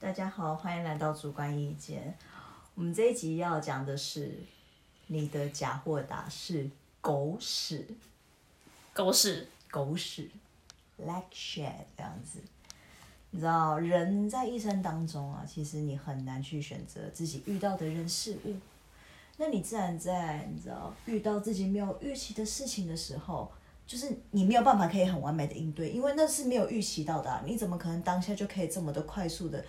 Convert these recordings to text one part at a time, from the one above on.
大家好，欢迎来到主观意见。我们这一集要讲的是你的假货打是狗屎，狗屎，狗屎，like shit 这样子。你知道，人在一生当中啊，其实你很难去选择自己遇到的人事物。那你自然在你知道遇到自己没有预期的事情的时候，就是你没有办法可以很完美的应对，因为那是没有预期到的啊、你怎么可能当下就可以这么的快速的？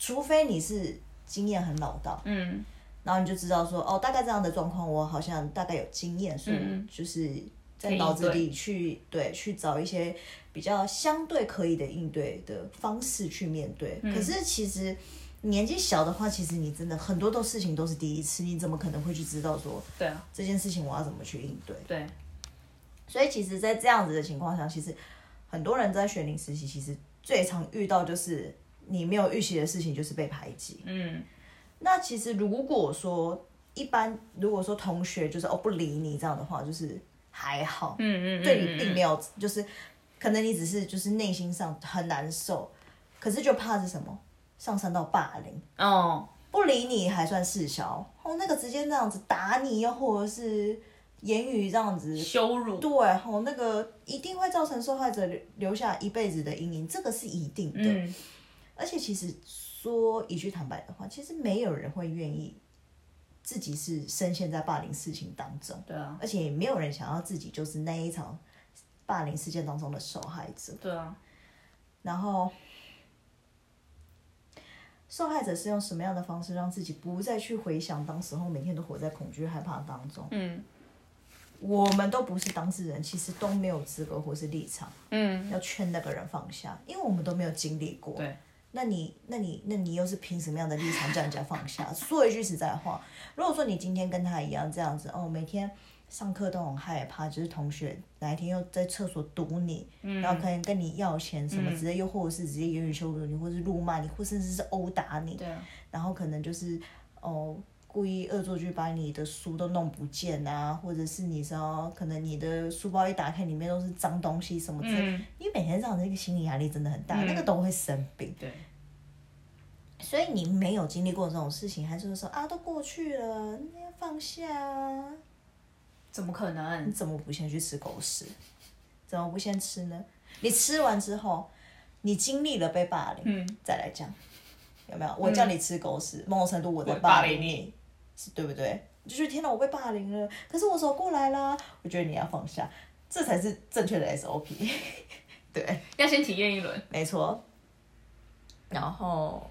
除非你是经验很老道，嗯，然后你就知道说，哦，大概这样的状况，我好像大概有经验，所以嗯。就是在脑子里去对。去找一些比较相对可以的应对的方式去面对。嗯。可是其实年纪小的话，其实你真的很多的事情都是第一次，你怎么可能会去知道说对啊，这件事情我要怎么去应对？对，所以其实，在这样子的情况下，其实很多人在学龄实习，其实最常遇到就是你没有预期的事情，就是被排挤。嗯，那其实如果说一般，如果说同学就是哦不理你这样的话，就是还好，嗯嗯，对你并没有，就是可能你只是就是内心上很难受，可是就怕是什么？上升到霸凌，哦，不理你还算事小，哦那个直接那样子打你，又或者是言语这样子羞辱，对吼，那个一定会造成受害者留留下一辈子的阴影，这个是一定的。嗯，而且其实说一句坦白的话，其实没有人会愿意自己是深陷在霸凌事情当中，对啊，而且也没有人想要自己就是那一场霸凌事件当中的受害者。对啊，然后，受害者是用什么样的方式让自己不再去回想当时候每天都活在恐惧害怕当中？嗯我们都不是当事人，其实都没有资格或是立场。嗯，要劝那个人放下，因为我们都没有经历过。对，那你，那你，那你又是凭什么样的立场叫人家放下？说一句实在话，如果说你今天跟他一样这样子，哦，每天上课都很害怕，就是同学哪一天又在厕所堵你，嗯然后可能跟你要钱什么之类，又或者是直接言语羞辱你，或是辱骂你，或甚至是殴打你，然后可能就是哦。故意恶作剧把你的书都弄不见啊，或者是你知道，可能你的书包一打开里面都是脏东西什么之类你每天这样的一个心理压力真的很大，嗯那个都会生病。对，所以你没有经历过这种事情，还就是说啊，都过去了，你要放下啊。怎么可能你？怎么不先去吃狗屎？怎么不先吃呢？你吃完之后，你经历了被霸凌，嗯，再来讲，有没有？我叫你吃狗屎，某种程度我在霸凌凌你是对不对？你就觉得天哪，我被霸凌了，可是我走过来啦，我觉得你要放下，这才是正确的 SOP。对。要先体验一轮，没错。然后，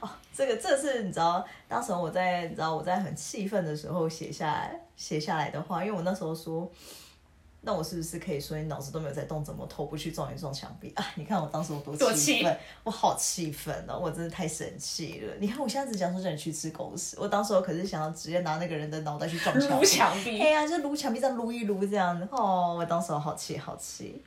哦，这个这是你知道，当时我在你知道我在很气愤的时候写下来写下来的话，因为我那时候说，那我是不是可以说你脑子都没有在动，怎么头不去撞一撞墙壁啊？你看我当时我多多气气愤，我好气愤哦，我真的太生气了。你看我现在只讲说叫你去吃狗屎，我当时我可是想要直接拿那个人的脑袋去撞墙撸壁。墙壁，对呀、就撸墙壁这样撸一撸这样子，哦，我当时我好气好气。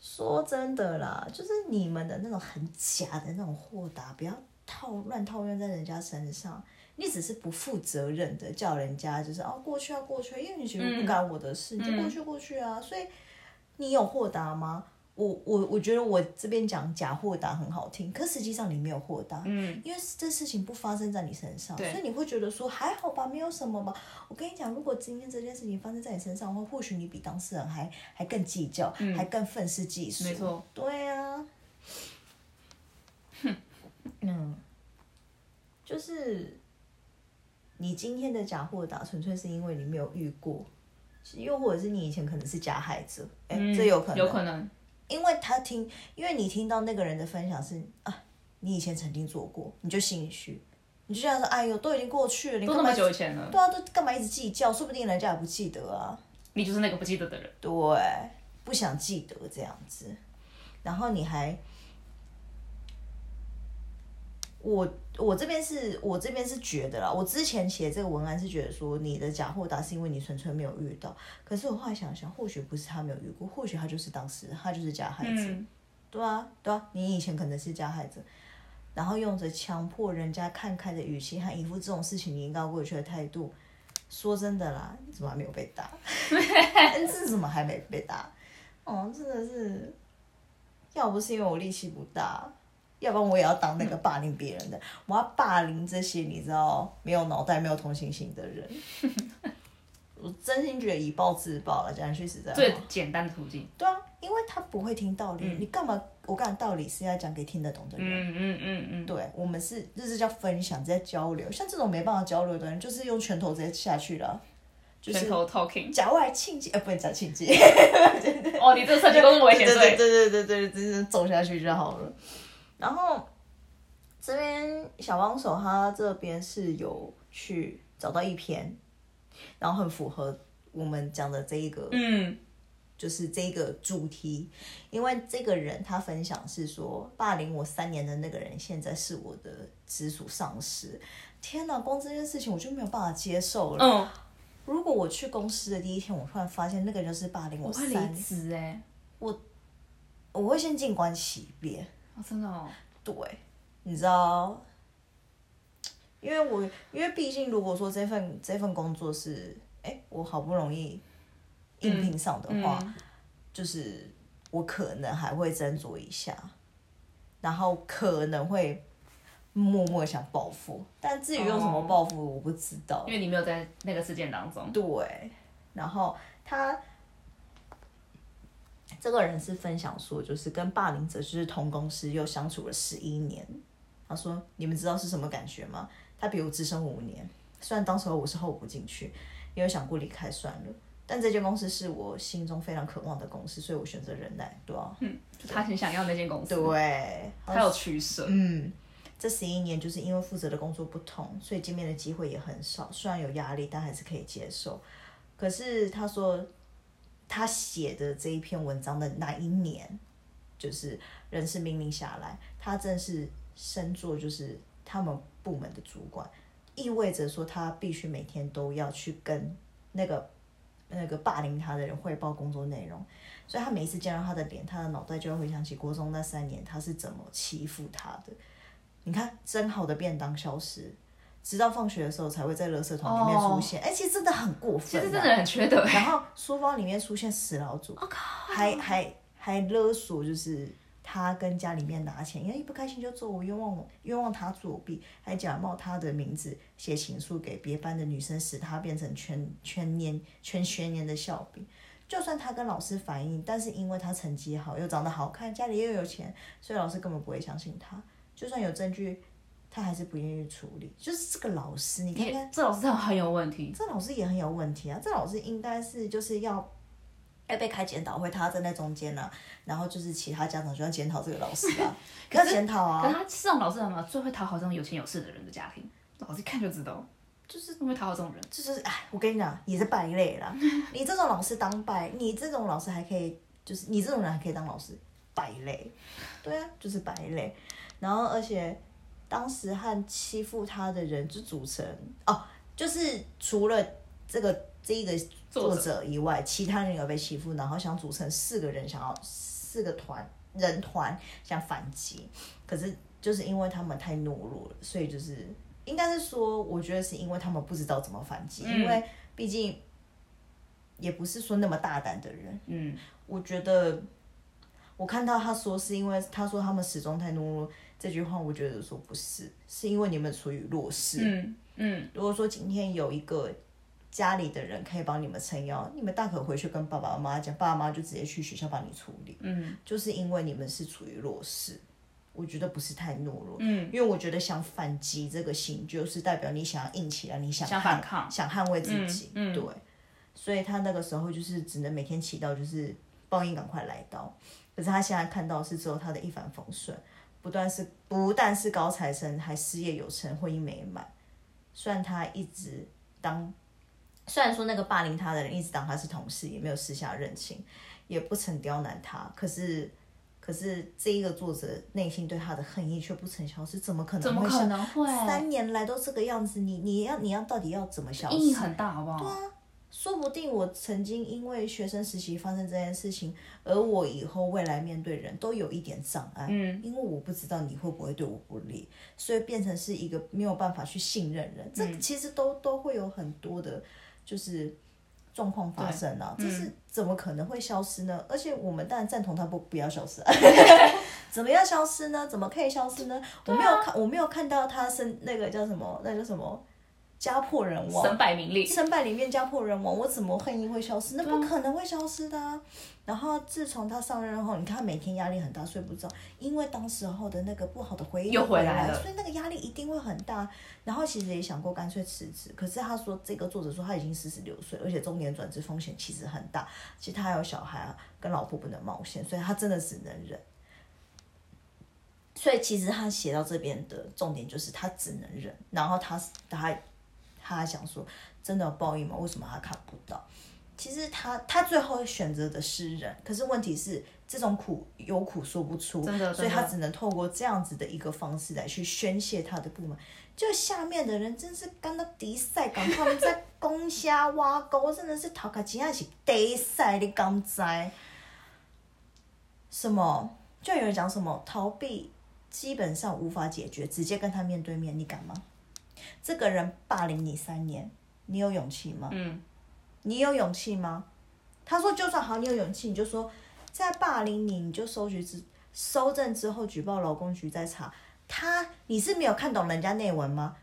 说真的啦，就是你们的那种很假的那种豁达，不要套乱套用在人家身上。你只是不负责任的叫人家就是哦过去啊过去啊，因为你觉得不干我的事，你就过去过去啊。所以你有豁达吗？我我我觉得我这边讲假豁达很好听，可实际上你没有豁达。嗯，因为这事情不发生在你身上，所以你会觉得说还好吧，没有什么吧。我跟你讲，如果今天这件事情发生在你身上的话，或许你比当事人还还更计较，还更愤世嫉俗。没错，对啊。嗯，就是你今天的假豁达，纯粹是因为你没有遇过，又或者是你以前可能是加害者，哎、嗯这有可能，有可能，因为他听，因为你听到那个人的分享是啊，你以前曾经做过，你就心里虚，你就这样说，哎呦，都已经过去了，你都那么？久以前了，对啊，都干嘛一直计较？说不定人家也不记得啊。你就是那个不记得的人，对，不想记得这样子，然后你还，我我这边是我这边是觉得啦，我之前写这个文案是觉得说你的假豁达是因为你纯粹没有遇到，可是我后来想想，或许不是他没有遇过，或许他就是当时他就是加害者。嗯，对啊，对啊，你以前可能是加害者，然后用着强迫人家看开的语气和一副这种事情你应该过去的态度，说真的啦，你怎么还没有被打？你这怎么还没被打？哦，真的是，要不是因为我力气不大，要不然我也要当那个霸凌别人的，我要霸凌这些你知道没有脑袋、没有同情心的人。我真心觉得以暴制暴了，讲句实在话。最简单的途径。对啊，因为他不会听道理，你干嘛？我讲道理是要讲给听得懂的人。嗯嗯嗯嗯，对，我们是这是叫分享，在交流。像这种没办法交流的人，就是用拳头直接下去了，就是拳头 talking。假外庆忌，呃，不能讲庆忌。哦，你这个设计都是危险对。对对对对对，直接走下去就好了。然后这边小帮手他这边是有去找到一篇，然后很符合我们讲的这一个，嗯，就是这一个主题，因为这个人他分享是说，霸凌我三年的那个人现在是我的直属上司。天哪，光这件事情我就没有办法接受了。嗯，如果我去公司的第一天，我突然发现那个人就是霸凌我我会三离职哎。我会先静观其变。哦，真的哦。对，你知道，因为我因为毕竟如果说这份这份工作是，哎，我好不容易应聘上的话，嗯就是我可能还会斟酌一下，然后可能会默默想报复，但至于用什么报复，我不知道。因为你没有在那个事件当中。对，然后他这个人是分享说，就是跟霸凌者就是同公司又相处了十一年。他说：“你们知道是什么感觉吗？他比我资深五年，虽然当时候我是候补进去，也有想过离开算了，但这间公司是我心中非常渴望的公司，所以我选择忍耐，对啊，嗯他很想要那间公司，对，他有取舍。嗯，这十一年就是因为负责的工作不同，所以见面的机会也很少。虽然有压力，但还是可以接受。可是他说，他写的这一篇文章的那一年，就是人事命令下来，他正是升做就是他们部门的主管，意味着说他必须每天都要去跟那个那个霸凌他的人汇报工作内容。所以他每一次见到他的脸，他的脑袋就会回想起国中那三年他是怎么欺负他的。你看，蒸好的便当消失，直到放学的时候才会在垃圾桶里面出现。哎、其实真的很过分、啊。其实真的很缺德。然后书包里面出现死老鼠，还还还勒索，就是他跟家里面拿钱，因为一不开心就做我，冤枉我，冤枉他作弊，还假冒他的名字写情书给别班的女生，使他变成全全年全学年的笑柄。就算他跟老师反映，但是因为他成绩好，又长得好看，家里又有钱，所以老师根本不会相信他。就算有证据，他还是不愿意处理。就是这个老师，你看看，这老师真的很有问题。这老师也很有问题啊！这老师应该是就是要要被开检讨会，他站在中间呢、然后就是其他家长就要检讨这个老师啊，要检讨啊，可是他这种老师什么最会讨好这种有钱有势的人的家庭，老师一看就知道，就是会讨好这种人。就是哎，我跟你讲，也是败类啦。你这种老师当败，你这种老师还可以，就是你这种人还可以当老师，败类。对啊，就是败类。然后而且当时和欺负他的人就组成哦，就是除了这个这一个作者。以外，其他人有被欺负，然后想组成四个人，想要四个团人团想反击，可是就是因为他们太懦弱了，所以就是应该是说，我觉得是因为他们不知道怎么反击，因为毕竟也不是说那么大胆的人，嗯，我觉得我看到他说是因为他说他们始终太懦弱这句话，我觉得说不是，是因为你们处于弱势。嗯嗯，如果说今天有一个家里的人可以帮你们撑腰，你们大可回去跟爸爸妈妈讲，爸爸妈妈就直接去学校帮你处理。嗯，就是因为你们是处于弱势，我觉得不是太懦弱。嗯，因为我觉得想反击这个心，就是代表你想要硬起来，你想想反抗想捍卫自己。嗯嗯对，所以他那个时候就是只能每天祈祷，就是报应赶快来到。可是他现在看到是只有他的一帆风顺，不但是不但是高材生，还事业有成，婚姻美满。虽然他一直当，虽然说那个霸凌他的人一直当他是同事，也没有私下认亲，也不曾刁难他，可是。可是这一个作者内心对他的恨意却不曾消失，怎么可能怎么可能会？三年来都这个样子，你你要你要到底要怎么消失？意义很大，好不好？说不定我曾经因为学生时期发生这件事情，而我以后未来面对人都有一点障碍，嗯，因为我不知道你会不会对我不利，所以变成是一个没有办法去信任人，这其实都都会有很多的，就是状况发生啊，这嗯。是怎么可能会消失呢？而且我们当然赞同他不不要消失、啊，怎么样消失呢？怎么可以消失呢？我没有看，我没有看到他生那个叫什么，那叫什么家破人亡，身败名裂，身败里面家破人亡，我怎么恨意会消失？那不可能会消失的、啊。然后自从他上任后，你看他每天压力很大，睡不着，因为当时候的那个不好的回忆又回回来了所以那个压力一定会很大。然后其实也想过干脆辞职，可是他说这个作者说他已经四十六岁，而且中年转职风险其实很大，其实他还有小孩啊，跟老婆不能冒险，所以他真的只能忍。所以其实他写到这边的重点就是他只能忍，然后他他他想说，真的有报应吗？为什么他看不到？其实他他最后选择的是人，可是问题是这种苦有苦说不出，真的所以他只能透过这样子的一个方式来去宣泄他的不满。就下面的人真是干到迪赛，赶他们在攻虾挖沟，真的是头壳真的是底赛，你敢知？什么？就有人讲什么逃避基本上无法解决，直接跟他面对面，你敢吗？这个人霸凌你三年，你有勇气吗？嗯，你有勇气吗？他说，就算好，你有勇气，你就说在霸凌你，你就收局之收证之后举报劳工局再查。他你是没有看懂人家内文吗？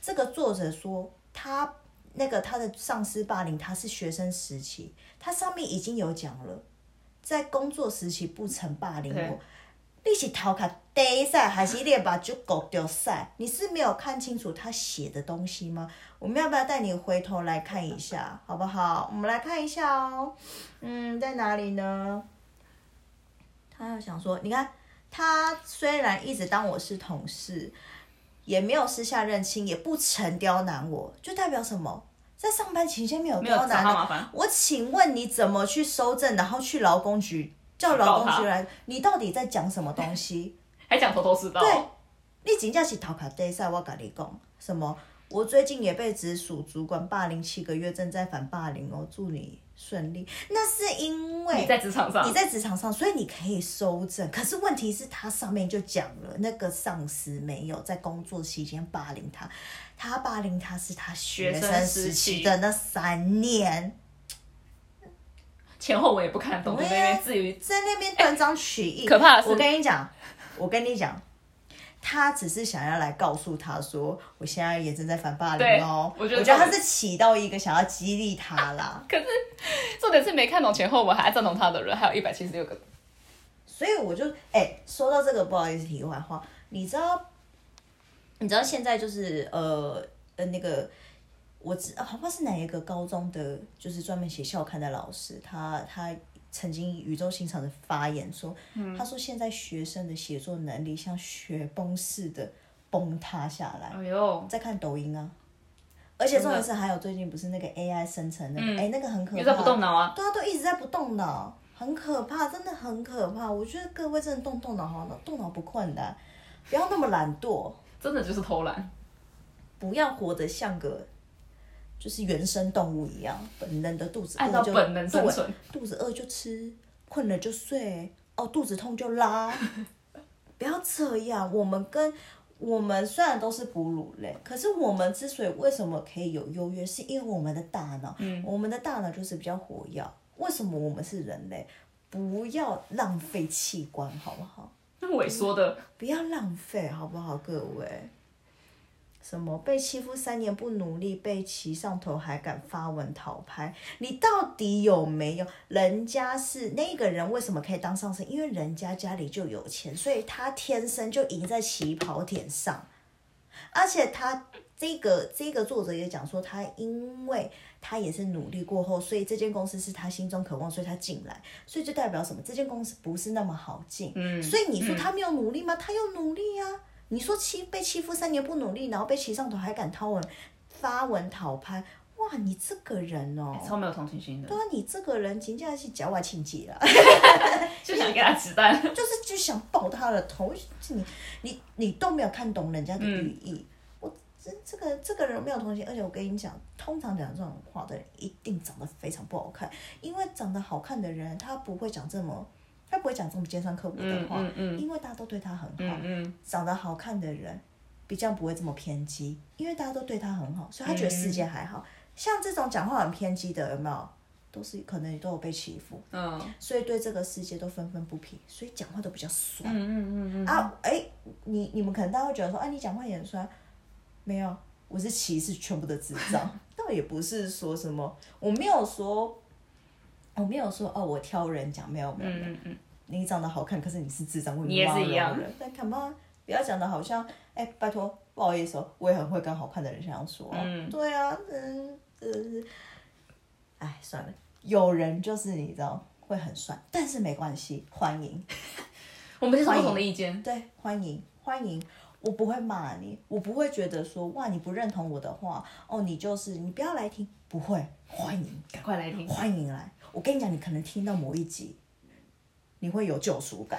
这个作者说他那个他的上司霸凌他是学生时期，他上面已经有讲了，在工作时期不曾霸凌对我。你是头壳低赛还是你把就狗丢赛？你是没有看清楚他写的东西吗？我们要不要带你回头来看一下，好不好？我们来看一下哦。嗯，在哪里呢？他要想说，你看，他虽然一直当我是同事，也没有私下认亲，也不曾刁难我，就代表什么？在上班期间没有刁难你他麻烦，我请问你怎么去收证，然后去劳工局叫举报他劳工局来？你到底在讲什么东西？还讲头头是道，对，你真正是头壳低赛，我跟你讲什么？我最近也被直属主管霸凌七个月，正在反霸凌哦，祝你顺利。那是因为你在职场上你，在职场上，所以你可以收正。可是问题是，他上面就讲了，那个上司没有在工作期间霸凌他，他霸凌他是他学学生生时期的那三年，前后我也不看懂，就在那边至于在那边断章取义。可怕的是我跟你讲，我跟你讲。他只是想要来告诉他说，我现在也正在反霸凌哦。我觉得我觉得他是起到一个想要激励他啦。可是重点是没看懂前后文还赞同他的人，还有一百七十六个。所以我就哎、说到这个，不好意思，题外话，你知道，你知道现在就是呃呃那个，我知好像是哪一个高中的，就是专门写校刊的老师，他他曾经语重心长的发言说，他说现在学生的写作能力像雪崩似的崩塌下来。哎呦，在看抖音啊，而且重点是还有最近不是那个 AI 生成那个，哎、那个很可怕，你在不动脑啊？对啊，都一直在不动脑，很可怕，真的很可怕。我觉得各位真的动动脑好了，动脑不困难，不要那么懒惰，真的就是偷懒。不要活得像个就是原生动物一样，本能的肚子饿就按照本能生存，对肚子饿就吃，困了就睡，哦，肚子痛就拉，不要这样。我们跟我们虽然都是哺乳类，可是我们之所以为什么可以有优越，是因为我们的大脑，我们的大脑就是比较活跃。为什么我们是人类？不要浪费器官，好不好？那萎缩的，不要浪费，好不好，各位？什么被欺负三年不努力，被骑上头还敢发文讨拍？你到底有没有？人家是那个人为什么可以当上身？因为人家家里就有钱，所以他天生就赢在起跑点上。而且他这个这个作者也讲说，他因为他也是努力过后，所以这间公司是他心中渴望，所以他进来，所以就代表什么？这间公司不是那么好进。嗯，所以你说他没有努力吗？他有努力啊！你说欺被欺负三年不努力，然后被骑上头还敢掏文发文讨拍，哇！你这个人哦，超没有同情心的对，啊，你这个人真正是脚外情节了，就想给他子弹。就是就想爆他的头，你你你都没有看懂人家的语义。我这这个这个人没有同情，而且我跟你讲，通常讲这种话的人一定长得非常不好看，因为长得好看的人他不会讲这么。他不会讲这么尖酸刻薄的话，嗯嗯嗯因为大家都对他很好。嗯嗯，长得好看的人比较不会这么偏激，因为大家都对他很好，所以他觉得世界还好。像这种讲话很偏激的，有没有？都是可能都有被欺负，嗯所以对这个世界都愤愤不平，所以讲话都比较酸。嗯嗯啊，哎，你你们可能大家会觉得说，啊，你讲话也很酸，没有，我是歧视全部的智障，倒也不是说什么，我没有说，我没有说哦，我挑人讲，没有没有没有，嗯嗯嗯，你长得好看，可是你是智障，你也是一样人，但干嘛不要讲的好像，哎，拜托，不好意思哦，我也很会跟好看的人这样说、哦，嗯对啊，嗯呃，哎，算了，有人就是你知道会很帅，但是没关系，欢迎。我们接受不同的意见，对，欢迎欢迎，我不会骂你，我不会觉得说哇你不认同我的话，哦你就是你不要来听，不会，欢迎赶快来听。欢迎来。我跟你讲，你可能听到某一集，你会有救赎感，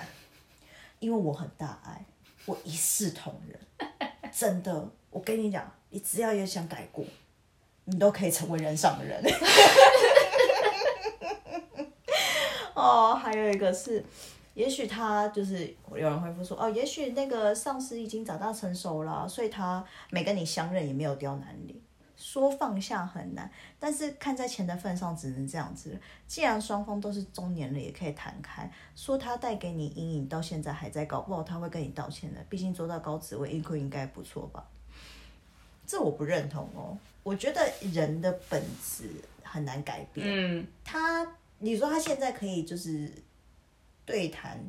因为我很大爱，我一视同仁，真的，我跟你讲，你只要也想改过，你都可以成为人上人。哦，还有一个是，也许他就是有人回复说，哦，也许那个上司已经长大成熟了，所以他没跟你相认，也没有刁难你。说放下很难，但是看在钱的份上，只能这样子了。既然双方都是中年了，也可以谈开。说他带给你阴影，到现在还在，搞不好他会跟你道歉的。毕竟做到高职位，应应该不错吧？这我不认同哦。我觉得人的本质很难改变。嗯他，你说他现在可以就是对谈，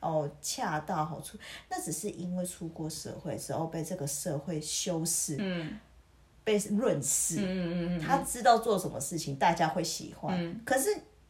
哦，恰到好处，那只是因为出过社会之后被这个社会修饰，嗯被润饰，嗯嗯嗯，他知道做什么事情大家会喜欢。嗯可是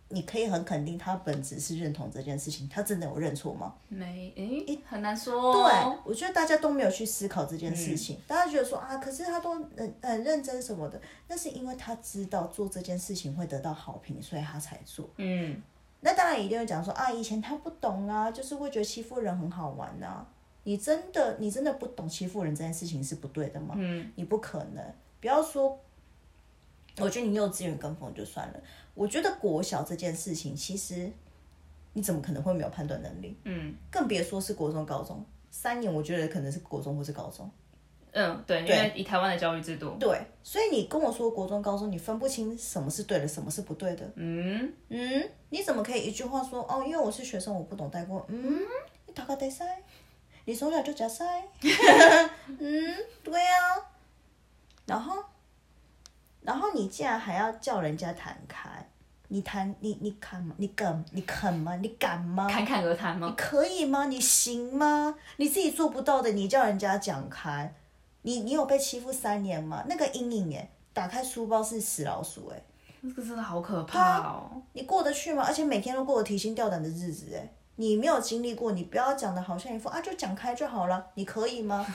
你可以很肯定，他本质是认同这件事情，他真的有认错吗？没诶，很难说对哦。，我觉得大家都没有去思考这件嗯事情，大家觉得说啊，可是他都很很认真什么的，那是因为他知道做这件事情会得到好评，所以他才做。嗯那当然一定会讲说啊，以前他不懂啊，就是会觉得欺负人很好玩呐、你真的你真的不懂欺负人这件事情是不对的吗？嗯你不可能，不要说。我觉得你幼稚园跟风就算了，我觉得国小这件事情，其实你怎么可能会没有判断能力？嗯更别说是国中、高中。三年，我觉得可能是国中或是高中。嗯，对，因为以台湾的教育制度，对，所以你跟我说国中、高中，你分不清什么是对的，什么是不对的。嗯嗯，你怎么可以一句话说哦？因为我是学生，我不懂带过。嗯，你打个得塞，你从小就假塞。嗯，对啊。然后，然后你竟然还要叫人家谈开，你谈你你敢吗？你敢？你肯吗？你敢吗？侃侃而谈吗？可以吗？你行吗？你自己做不到的，你叫人家讲开。你你有被欺负三年吗？那个阴影哎，打开书包是死老鼠哎，这个真的好可怕哦。你过得去吗？而且每天都过得提心吊胆的日子哎，你没有经历过，你不要讲的好像一副啊就讲开就好了，你可以吗？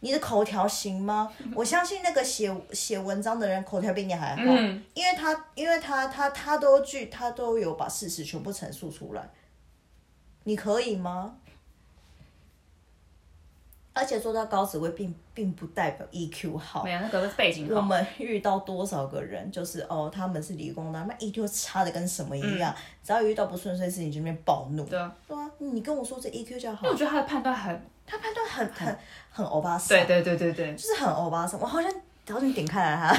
你的口条行吗？我相信那个写写文章的人口条比你还好，嗯因为他因为他他他都句他都有把事实全部陈述出来，你可以吗？而且做到高职位并并不代表 EQ 好没，有那个是背景我好。们遇到多少个人，就是哦，他们是理工男，那 EQ 差的跟什么一样，只要遇到不顺遂的事情就那边暴怒。对啊，对啊，你跟我说这 EQ 就好因为我，觉得他的判断很，他判断很很很欧巴桑，对对对对对，就是很欧巴桑。我好像好像点开来他，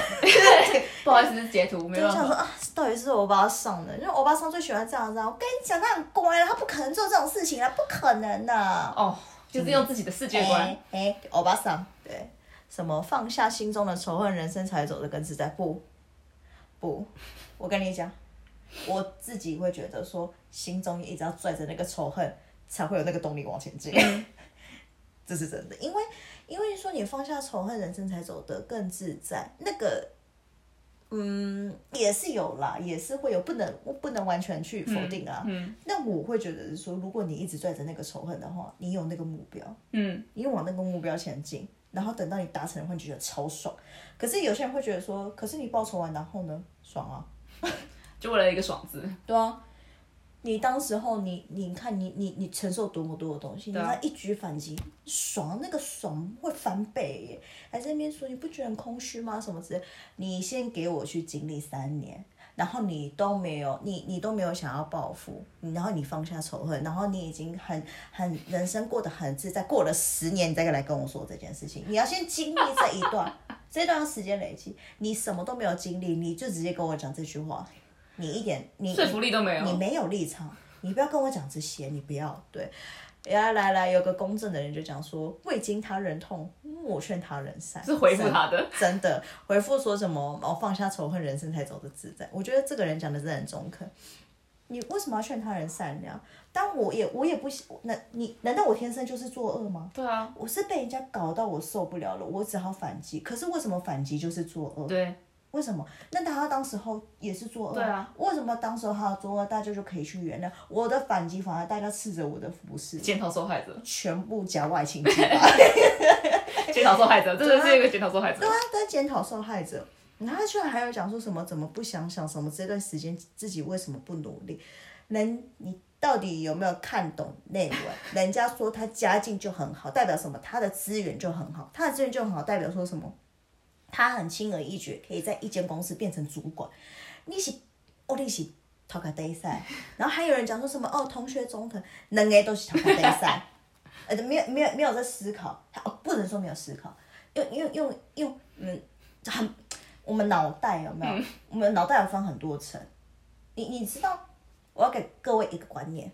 不好意思，是截图，没办法。就想说啊，到底是欧巴桑的，因为欧巴桑最喜欢这样子啊。我跟你讲，他很乖了，他不可能做这种事情啊，不可能的、哦，就是用自己的世界观。哎哎，欧巴桑，对，什么放下心中的仇恨，人生才走得更自在。不，不，我跟你讲，我自己会觉得说，心中一直要拽着那个仇恨，才会有那个动力往前进。这是真的，因为因为说你放下仇恨，人生才走得更自在。那个，嗯，也是有啦，也是会有，不能不能完全去否定啊。嗯那我会觉得是说，如果你一直拽着那个仇恨的话，你有那个目标，嗯，你往那个目标前进，然后等到你达成的话，你就觉得超爽。可是有些人会觉得说，可是你报仇完然后呢，爽啊，就为了一个爽字。对啊。你当时候你你看你你你承受多么多的东西，你对啊看一举反击，爽那个爽会翻倍耶！还在那边说你不觉得很空虚吗？什么之类，你先给我去经历三年，然后你都没有，你你都没有想要报复，然后你放下仇恨，然后你已经很很人生过得很自在，过了十年，你再来跟我说这件事情，你要先经历这一段，这段时间累积，你什么都没有经历，你就直接跟我讲这句话，你一点你说服力都没有。你没有立场，你不要跟我讲这些，你不要对。来来来，有个公正的人就讲说，未经他人痛，莫劝他人善。是回复他的，真的回复说什么？哦，放下仇恨，人生才走得自在。我觉得这个人讲的真的很中肯。你为什么要劝他人善良？当我也我也不那你难道我天生就是作恶吗？对啊，我是被人家搞到我受不了了，我只好反击。可是为什么反击就是作恶？对。为什么？那他当时候也是作恶。对啊。为什么当时候他作恶，大家就可以去原谅？我的反击反而大家斥责我的服饰。检讨受害者。全部加外情。检讨受害者，真的是一个检讨受害者。对啊，在检讨受害者。然后他居然还有讲说什么？怎么不想想什么？这段时间自己为什么不努力？人，你到底有没有看懂内文？人家说他家境就很好，代表什么？他的资源就很好，他的资源就很好，代表说什么？他很轻而易举可以在一间公司变成主管。你是，哦，你是头壳呆赛。然后还有人讲说什么？哦，同学中肯，能个都是头壳呆赛。呃，没有没有没有在思考，他哦不能说没有思考，用用用用，嗯，很。我们脑袋有没有？我们脑袋有分很多层。你你知道？我要给各位一个观念：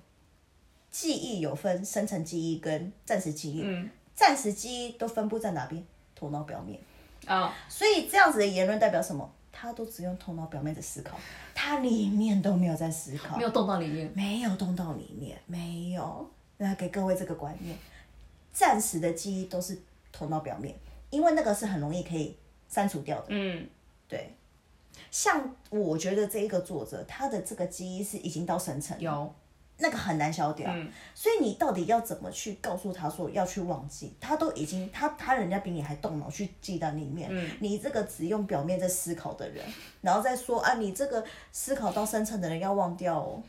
记忆有分深层记忆跟暂时记忆。嗯。暂时记忆都分布在哪边？头脑表面。啊。所以这样子的言论代表什么？他都只用头脑表面的思考，他里面都没有在思考。没有动到里面。没有动到里面，没有。那给各位这个观念：暂时的记忆都是头脑表面，因为那个是很容易可以删除掉的。嗯。对，像我觉得这一个作者，他的这个记忆是已经到深层，有那个很难消掉。所以你到底要怎么去告诉他说要去忘记？他都已经他他人家比你还动脑去记在里面，你这个只用表面在思考的人，然后再说啊，你这个思考到深层的人要忘掉哦，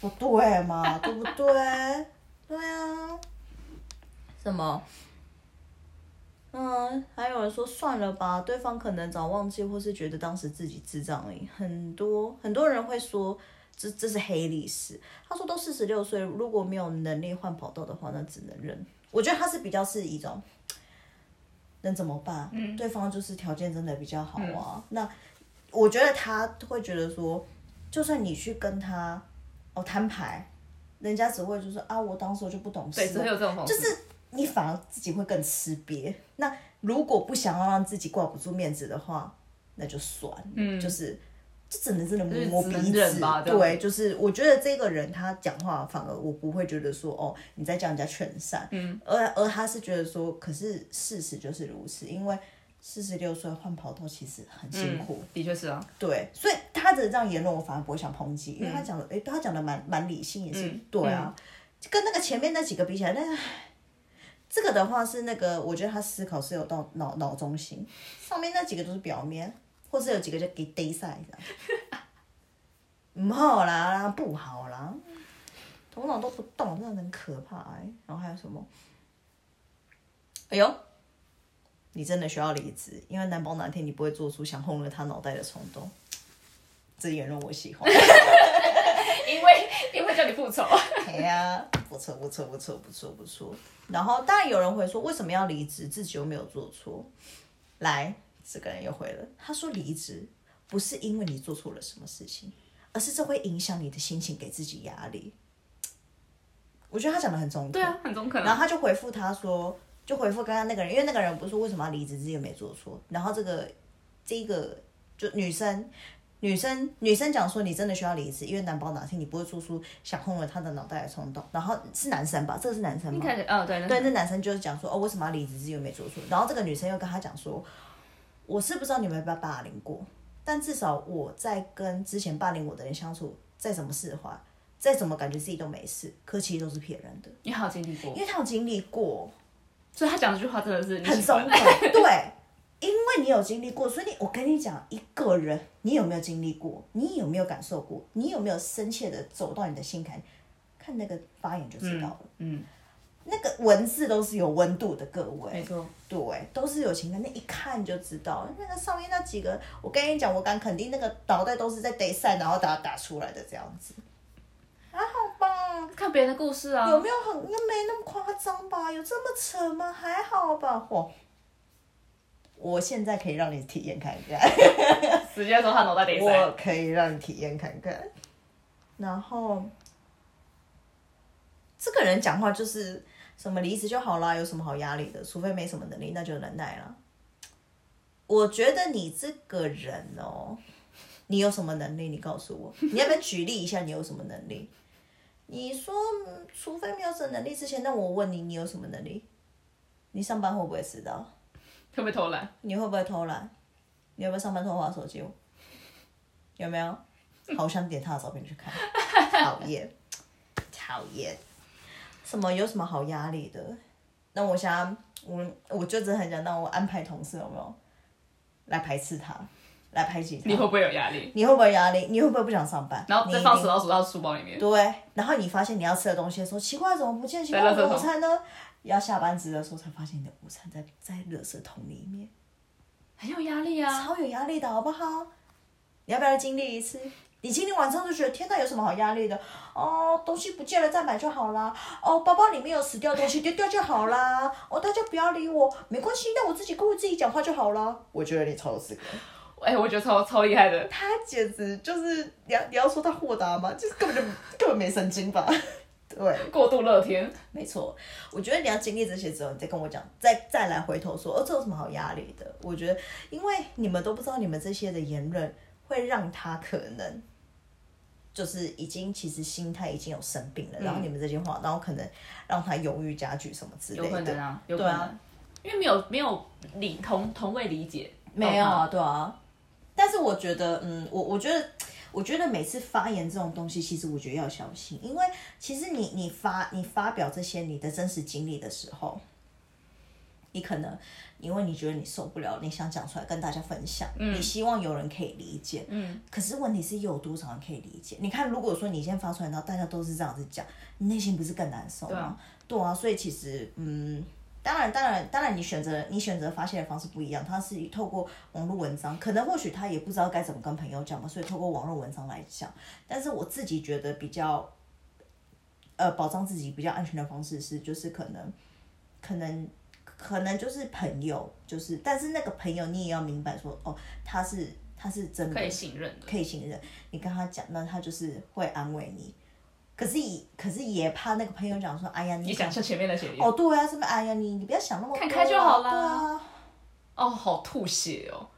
不对嘛？对不对？对啊，什么？嗯，还有人说算了吧，对方可能早忘记，或是觉得当时自己智障而已。很多很多人会说，这这是黑历史。他说都四十六岁，如果没有能力换跑道的话，那只能认。我觉得他是比较是一种，能怎么办？嗯，对方就是条件真的比较好啊。那我觉得他会觉得说，就算你去跟他哦摊牌，人家只会就是啊，我当时我就不懂事。对，只会有这种。就是。你反而自己会更吃瘪。那如果不想要让自己挂不住面子的话，那就算。嗯，就是这只能真的摸摸鼻子。对，就是我觉得这个人他讲话反而我不会觉得说哦你在叫人家劝善。嗯，而而他是觉得说，可是事实就是如此，因为四十六岁换跑道其实很辛苦。的确是啊。对，所以他的这样言论我反而不会想抨击，因为他讲的哎，他讲的蛮蛮理性也是对啊，跟那个前面那几个比起来，那个。这个的话是那个，我觉得他思考是有到脑脑中心，上面那几个都是表面，或是有几个就给堆晒的，不好啦，不好啦，头脑都不动，真的很可怕哎。然后还有什么？哎呦，你真的需要离职，因为难保哪天你不会做出想轰了他脑袋的冲动。这言论我喜欢，因为因为叫你复仇。哎呀，不错不错不错不错不错。然后当然有人会说，为什么要离职？自己又没有做错。来，这个人又回了，他说离职不是因为你做错了什么事情，而是这会影响你的心情，给自己压力。我觉得他讲的很中肯，对啊，很中肯。然后他就回复他说，就回复刚刚那个人，因为那个人不是说为什么要离职，自己又没做错。然后这个这个就女生。女生女生讲说你真的需要离职，因为难保哪天你不会做出想轰了他的脑袋的冲动。然后是男生吧，这个是男生吗？哦，对，对，那男生就是讲说哦，为什么要离职？自己又没做错。然后这个女生又跟他讲说，我是不知道你们有没有霸凌过，但至少我在跟之前霸凌我的人相处，再怎么释怀，再怎么感觉自己都没事，可其实都是骗人的。你好经历过，因为他有经历过，所以他讲这句话真的是很中 肯，对。因为你有经历过，所以你我跟你讲，一个人你有没有经历过，你有没有感受过，你有没有深切的走到你的心坎，看那个发言就知道了。嗯，那个文字都是有温度的，各位。没错，对，都是有情感，那一看就知道。那个上面那几个，我跟你讲，我敢肯定，那个脑袋都是在得赛，然后打打出来的这样子。还好吧，看别人的故事啊，有没有很，应该没那么夸张吧？有这么扯吗？还好吧，嚯。我现在可以让你体验看看，直接说他脑袋得塞。我可以让你体验看看。然后，这个人讲话就是什么离职就好啦，有什么好压力的？除非没什么能力，那就忍耐了。我觉得你这个人哦，你有什么能力？你告诉我，你要不要举例一下你有什么能力？你说，嗯除非没有什么能力之前，那我问你，你有什么能力？你上班会不会迟到？会不会偷懒？你会不会偷懒？你有没有上班偷滑手机？有没有？好想点他的照片去看，讨厌，讨厌。什么有什么好压力的？那我想，我我就真的很想让我安排同事有没有来排斥他，来排挤他？你会不会有压力？你会不会有压力？你会不会不想上班？然后再放死老鼠到书包里面。对，然后你发现你要吃的东西的时候，奇怪，怎么不见？奇怪，午餐呢？要下班值的时候才发现你的午餐在在垃圾桶里面。很有压力啊！超有压力的好不好？你要不要来经历一次？你经历完之后就觉得天哪，有什么好压力的？哦，东西不见了再买就好啦。哦，包包里面有死掉的东西丢掉就好啦。哦，大家不要理我，没关系，那我自己跟我自己讲话就好啦。我觉得你超有资格，哎、我觉得超超厉害的。他简直就是你要你要说他豁达吗？就是根本就 根本没神经吧？对，过度乐天，没错，我觉得你要经历这些之后，你再跟我讲，再再来回头说，哦，这有什么好压力的？我觉得，因为你们都不知道，你们这些的言论会让他可能就是已经其实心态已经有生病了，然后你们这些话，然后可能让他犹豫加剧什么之类有可的。能啊，有可能，对啊因为没有没有理同同位理解，没有啊，对啊。但是我觉得，嗯，我我觉得，我觉得每次发言这种东西，其实我觉得要小心，因为其实你你发你发表这些你的真实经历的时候，你可能因为你觉得你受不了，你想讲出来跟大家分享，你希望有人可以理解，嗯，可是问题是有多少人可以理解？你看，如果说你先发出来，然后大家都是这样子讲，你内心不是更难受吗？对啊对啊，所以其实，嗯，当然，当然，当然，你选择你选择发泄的方式不一样，他是透过网络文章，可能或许他也不知道该怎么跟朋友讲嘛，所以透过网络文章来讲。但是我自己觉得比较，呃，保障自己比较安全的方式是，就是可能，可能。可能就是朋友，就是，但是那个朋友你也要明白说，哦，他是他是真的可以信任的。可以信任。你跟他讲，那他就是会安慰你。可是也可是也怕那个朋友讲说，哎呀，你你想像前面的写哦，对啊，是不是？哎呀，你你不要想那么多、啊，看开就好啦对啊，哦，好吐血哦。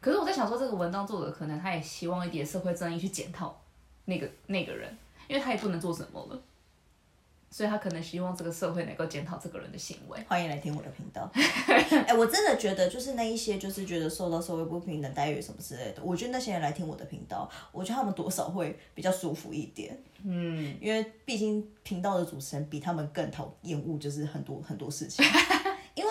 可是我在想说，这个文章作者可能他也希望一点社会正义去检讨那个那个人，因为他也不能做什么了，所以他可能希望这个社会能够检讨这个人的行为。欢迎来听我的频道。哎、我真的觉得，就是那一些就是觉得受到社会不平等待遇什么之类的，我觉得那些人来听我的频道，我觉得他们多少会比较舒服一点。嗯，因为毕竟频道的主持人比他们更讨厌恶，就是很多很多事情。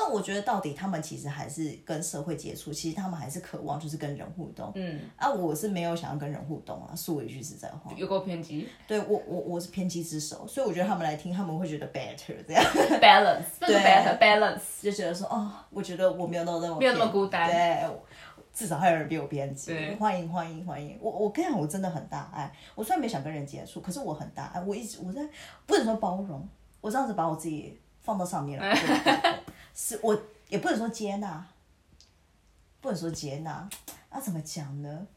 因为我觉得到底他们其实还是跟社会接触，其实他们还是渴望就是跟人互动。嗯，啊，我是没有想要跟人互动啊，说一句实在话。有够偏激。对我我我是偏激之手，所以我觉得他们来听，他们会觉得 better 这样，，balance，对。better balance，就觉得说哦，我觉得我没有那么没有那么孤单。对，至少还有人比我偏激对，欢迎欢迎欢迎。我我跟你讲，我真的很大爱，我虽然没想跟人接触，可是我很大爱，我一直我在不能说包容，我这样子把我自己放到上面了，对对对是我也不能说接纳，不能说接纳，那、怎么讲呢？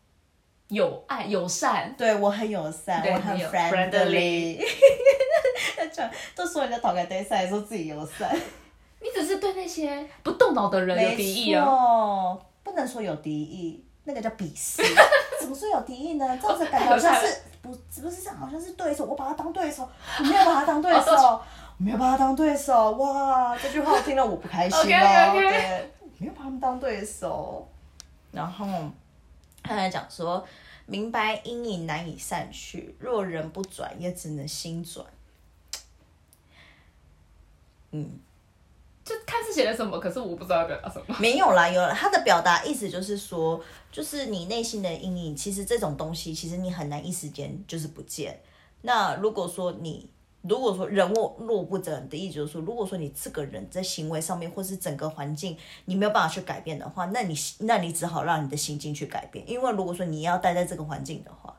友爱友善，对我很友善，我很有 friendly。讲都说人家讨个对赛，说自己友善，你只是对那些不动脑的人有敌意啊。哦，不能说有敌意，那个叫鄙视。怎么说有敌意呢？这样子感觉好像是不不是这样，好像是对手，我把他当对手，我没有把他当对手，我没有把他当对手。哇，这句话我听了我不开心哦。对，没有把他们当对手。然后他还讲说，明白阴影难以散去，若人不转，也只能心转。嗯。就看是写了什么，可是我不知道要表达什么。没有啦，有了。他的表达意思就是说，就是你内心的阴影，其实这种东西，其实你很难一时间就是不见。那如果说你，如果说人物若不整的意思就是说，如果说你这个人在行为上面，或是整个环境，你没有办法去改变的话，那你那你只好让你的心境去改变。因为如果说你要待在这个环境的话，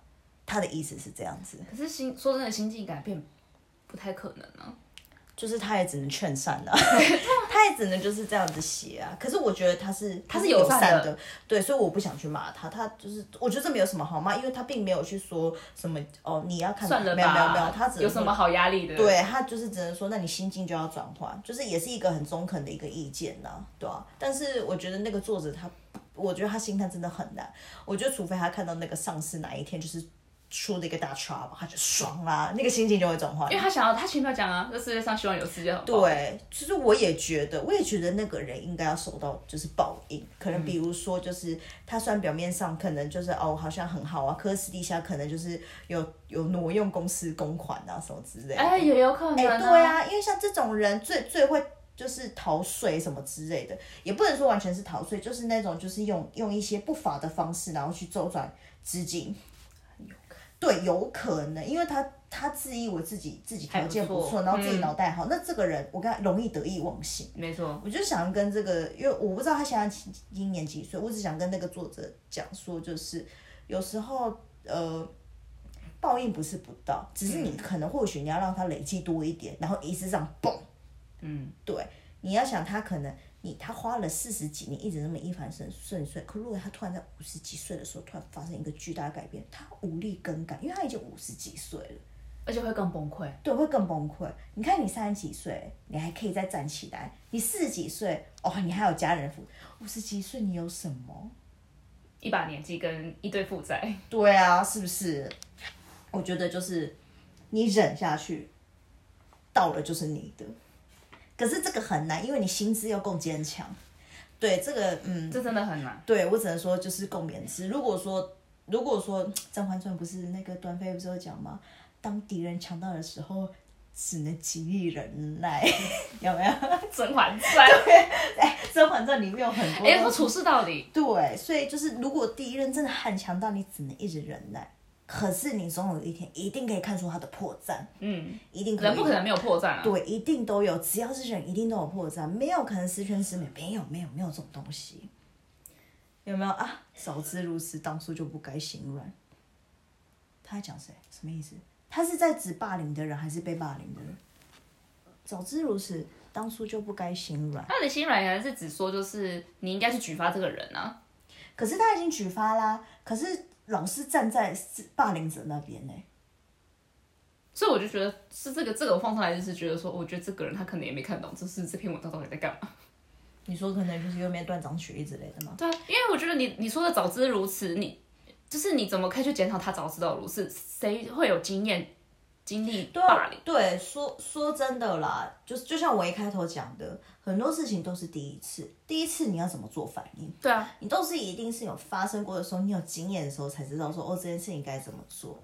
他的意思是这样子，可是心说真的，心境改变不太可能啊。就是他也只能劝善了、他也只能就是这样子写啊。可是我觉得他是他是友友善的的，对，所以我不想去骂他。他就是我觉得这没有什么好骂，因为他并没有去说什么哦，你要看算了吧，没有没有没有，他只有什么好压力的？对他就是只能说，那你心境就要转换，就是也是一个很中肯的一个意见呐、对啊。但是我觉得那个作者他，我觉得他心态真的很难。我觉得除非他看到那个上司哪一天就是出的一个大 trouble，他就爽啦，那个心情就会转换因。为他想要，他前面有讲啊，这世界上希望有世界很好。对，其实我也觉得，我也觉得那个人应该要受到就是报应，可能比如说就是他虽然表面上可能就是哦好像很好啊，可是私底下可能就是有有挪用公司公款啊什么之类的。哎，也有可能、哎、对，啊，因为像这种人最最会就是逃税什么之类的，也不能说完全是逃税，就是那种就是用用一些不法的方式，然后去周转资金。对，有可能，因为他他自以为自己自己条件不错，然后自己嗯。脑袋好，那这个人我跟他容易得意忘形。没错，我就想跟这个，因为我不知道他现在今今年几岁，我只想跟那个作者讲说，就是有时候呃，报应不是不到，只是你可能或许你要让他累积多一点，然后一次上蹦，嗯，对，你要想他可能你他花了四十几年一直那么一帆顺顺遂，可如果他突然在五十几岁的时候突然发生一个巨大的改变，他无力更改，因为他已经五十几岁了。而且会更崩溃。对，会更崩溃。你看，你三十几岁，你还可以再站起来；你四十几岁，哦，你还有家人扶；五十几岁，你有什么？一把年纪跟一堆负债，对啊，是不是？我觉得就是你忍下去，到了就是你的。可是这个很难，因为你心智要够坚强。对，这个嗯，这真的很难。对我只能说就是共勉之。如果说如果说《甄嬛传》不是那个端妃不是有讲吗？当敌人强大的时候，只能极力忍耐，有没有？《甄嬛传》哎，《甄嬛传》里面有很多哎，说处事道理，对，所以就是如果敌人真的很强大，你只能一直忍耐。可是你总有一天一定可以看出他的破绽，嗯，一定可以。人不可能没有破绽啊。对，一定都有，只要是人，一定都有破绽，没有可能十全十美，没有，没有，没有这种东西，有没有啊？早知如此，当初就不该心软。他在讲谁？什么意思？他是在指霸凌的人，还是被霸凌的人？早知如此，当初就不该心软。他的心软原来是指说，就是你应该去举发这个人啊。可是他已经举发啦，可是老是站在霸凌者那边呢、所以我就觉得是这个这个我放上来就是觉得说，我觉得这个人他可能也没看懂，就是这篇文章到底在干嘛。你说可能就是右面断章取义之类的吗？对啊，因为我觉得你你说的早知如此，你就是你怎么可以去检讨他早知道如此？谁会有经验经历霸凌？对，说说真的啦，就是就像我一开头讲的，很多事情都是第一次，第一次你要怎么做反应？对啊，你都是一定是有发生过的时候，你有经验的时候才知道说哦这件事情该怎么做。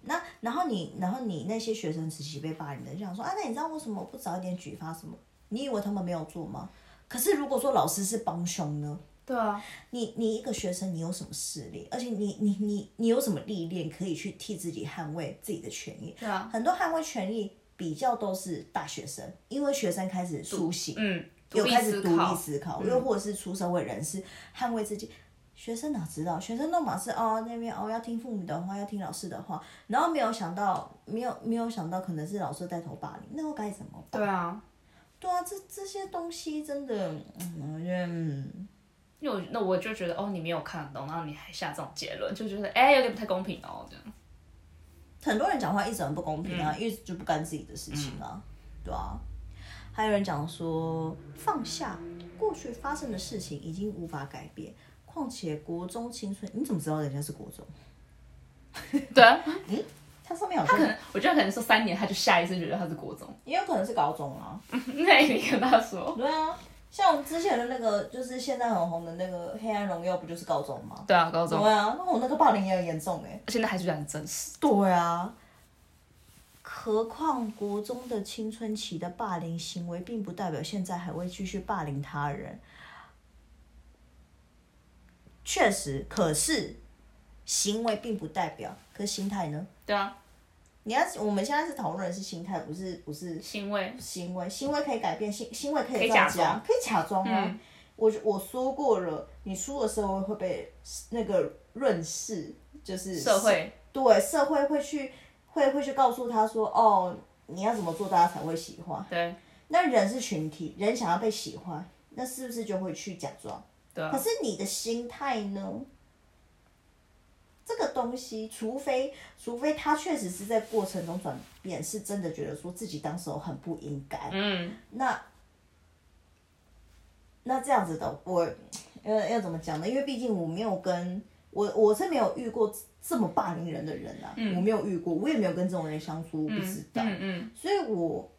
那然后你然后你那些学生时期被霸凌的，就想说啊，那你知道为什么不早一点举发什么？你以为他们没有做吗？可是如果说老师是帮凶呢？对啊，你你一个学生，你有什么势力？而且你你你你有什么历练可以去替自己捍卫自己的权益？对啊，很多捍卫权益比较都是大学生，因为学生开始苏醒，嗯，有开始独立思考，又或者是出社会人士捍卫自己。学生哪知道？学生都马是哦那边哦要听父母的话，要听老师的话，然后没有想到，没有没有想到可能是老师带头霸凌，那我该怎么办？对啊，对啊，这这些东西真的，嗯，我觉得嗯。因为我那我就觉得哦，你没有看懂，然后你还下这种结论，就觉得哎、有点不太公平哦，这样。很多人讲话一直很不公平啊，一直就不干自己的事情啊，对啊。还有人讲说放下过去发生的事情已经无法改变，况且国中青春，你怎么知道人家是国中？对啊，他上面好像他可能我觉得可能说三年，他就下意识觉得他是国中，也有可能是高中啊。那你跟他说，对啊，像之前的那个就是现在很红的那个《黑暗荣耀》，不就是高中吗？对啊，高中，对啊，那我那个霸凌也很严重哎、现在还是觉得很真实。对啊，何况国中的青春期的霸凌行为，并不代表现在还会继续霸凌他人。确实，可是行为并不代表，可是心态呢？对啊，你要我们现在是讨论的是心态，不是不是行为，行为，行为可以改变，行行为可可以以造假可以假装啊。嗯我我说过了，你出了社会会被那个润饰，就是社会，对社会会去会会去告诉他说，哦，你要怎么做大家才会喜欢。对，那人是群体，人想要被喜欢，那是不是就会去假装？对啊可，是你的心态呢？这个东西，除非除非他确实是在过程中转变，是真的觉得说自己当时候很不应该，嗯，那那这样子的，我要要怎么讲呢？因为毕竟我没有跟我我是没有遇过这么霸凌人的人啊，我没有遇过，我也没有跟这种人相处，我不知道，嗯嗯，所以我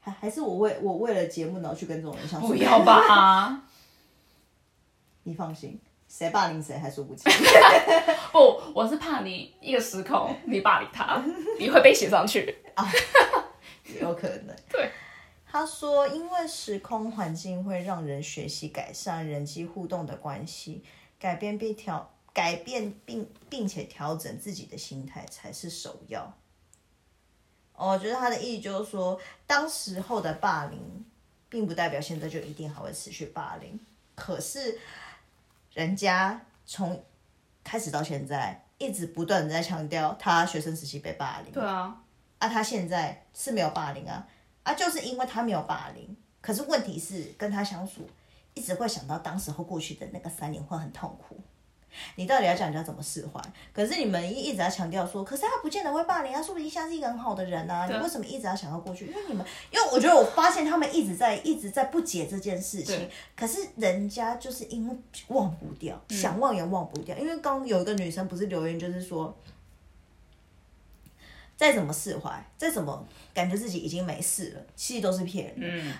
还还是我为我为了节目然后去跟这种人相处，不要吧？你放心，谁霸凌谁还说不清。不，我是怕你一个失控，你霸凌他，你会被写上去。有可能。对，他说，因为时空环境会让人学习改善人际互动的关系，改变并调改变并并且调整自己的心态才是首要。哦我觉得他的意义就是说，当时候的霸凌，并不代表现在就一定还会持续霸凌。可是，人家从开始到现在，一直不断的在强调他学生时期被霸凌。对啊，啊，他现在是没有霸凌啊，啊，就是因为他没有霸凌，可是问题是跟他相处，一直会想到当时候过去的那个三年会很痛苦。你到底要讲人家怎么释怀？可是你们一一直在强调说，可是他不见得会霸凌，他说不定现在是一个很好的人啊。你为什么一直要想要过去？因为你们，因为我觉得我发现他们一直在一直在不解这件事情对，可是人家就是因为忘不掉，想忘也忘不掉。因为刚有一个女生不是留言，就是说，再怎么释怀，再怎么感觉自己已经没事了，其实都是骗人的。嗯，